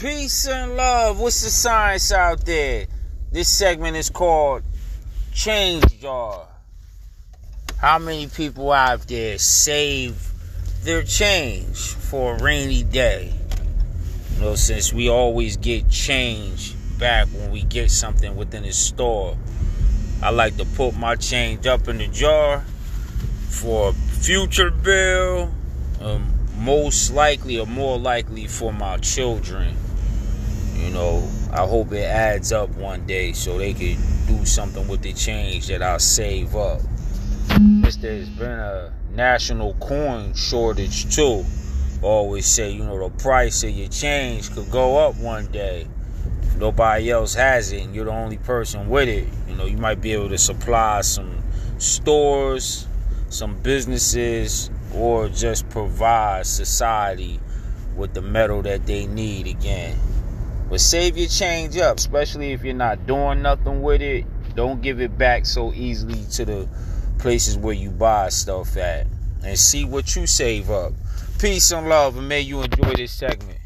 Peace and love. What's the science out there? This segment is called Change Jar. How many people out there save their change for a rainy day? You know, since we always get change back when we get something within the store, I like to put my change up in the jar for a future bill. Um, most likely or more likely for my children. You know, I hope it adds up one day so they could do something with the change that I'll save up. There's been a national coin shortage too. always say, you know, the price of your change could go up one day. Nobody else has it and you're the only person with it. You know, you might be able to supply some stores, some businesses, or just provide society with the metal that they need again. But save your change up, especially if you're not doing nothing with it. Don't give it back so easily to the places where you buy stuff at. And see what you save up. Peace and love, and may you enjoy this segment.